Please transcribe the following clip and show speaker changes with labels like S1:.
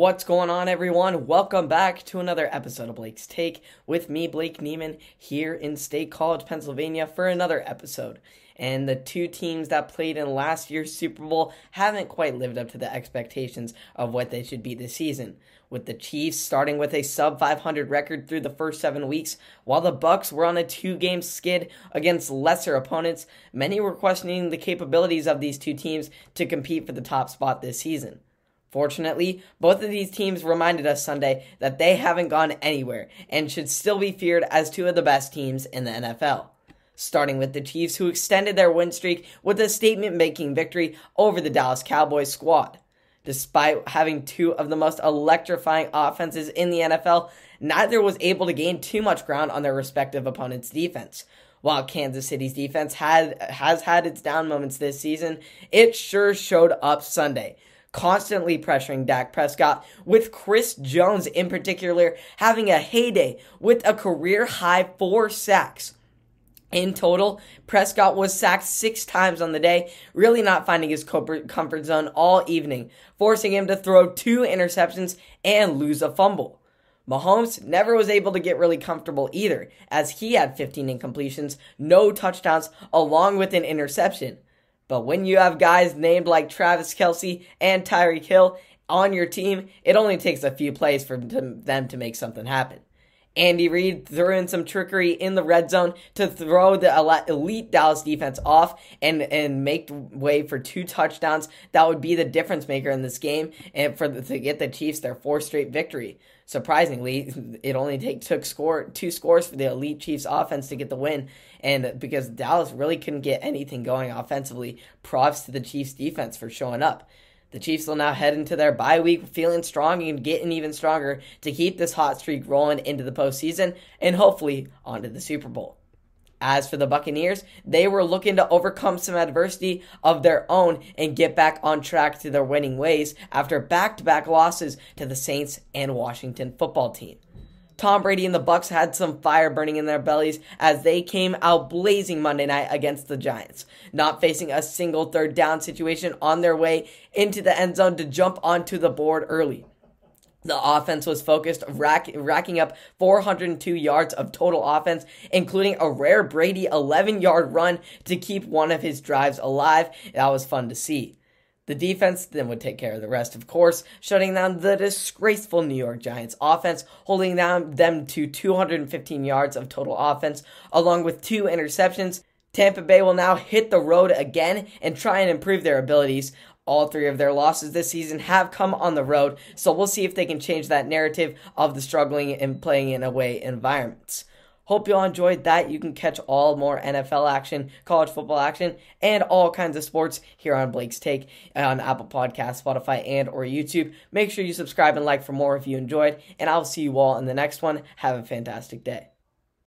S1: What's going on, everyone? Welcome back to another episode of Blake's Take with me, Blake Neiman, here in State College, Pennsylvania, for another episode. And the two teams that played in last year's Super Bowl haven't quite lived up to the expectations of what they should be this season. With the Chiefs starting with a sub 500 record through the first seven weeks, while the Bucks were on a two-game skid against lesser opponents, many were questioning the capabilities of these two teams to compete for the top spot this season. Fortunately, both of these teams reminded us Sunday that they haven't gone anywhere and should still be feared as two of the best teams in the NFL. Starting with the Chiefs, who extended their win streak with a statement making victory over the Dallas Cowboys squad. Despite having two of the most electrifying offenses in the NFL, neither was able to gain too much ground on their respective opponents' defense. While Kansas City's defense had has had its down moments this season, it sure showed up Sunday constantly pressuring Dak Prescott, with Chris Jones in particular having a heyday with a career high four sacks. In total, Prescott was sacked six times on the day, really not finding his comfort zone all evening, forcing him to throw two interceptions and lose a fumble. Mahomes never was able to get really comfortable either, as he had 15 incompletions, no touchdowns, along with an interception. But when you have guys named like Travis Kelce and Tyreek Hill on your team, it only takes a few plays for them to make something happen. Andy Reid threw in some trickery in the red zone to throw the elite Dallas defense off and, and make way for two touchdowns. That would be the difference maker in this game and for the, to get the Chiefs their fourth straight victory. Surprisingly, it only take, took score two scores for the elite Chiefs offense to get the win, and because Dallas really couldn't get anything going offensively, props to the Chiefs defense for showing up. The Chiefs will now head into their bye week feeling strong and getting even stronger to keep this hot streak rolling into the postseason and hopefully onto the Super Bowl. As for the Buccaneers, they were looking to overcome some adversity of their own and get back on track to their winning ways after back to back losses to the Saints and Washington football team. Tom Brady and the Bucks had some fire burning in their bellies as they came out blazing Monday night against the Giants, not facing a single third down situation on their way into the end zone to jump onto the board early. The offense was focused, rack, racking up 402 yards of total offense, including a rare Brady 11 yard run to keep one of his drives alive. That was fun to see. The defense then would take care of the rest, of course, shutting down the disgraceful New York Giants offense, holding down them to 215 yards of total offense, along with two interceptions. Tampa Bay will now hit the road again and try and improve their abilities. All three of their losses this season have come on the road, so we'll see if they can change that narrative of the struggling and playing in away environments. Hope you all enjoyed that. You can catch all more NFL action, college football action, and all kinds of sports here on Blake's Take on Apple Podcasts, Spotify, and or YouTube. Make sure you subscribe and like for more if you enjoyed, and I'll see you all in the next one. Have a fantastic day.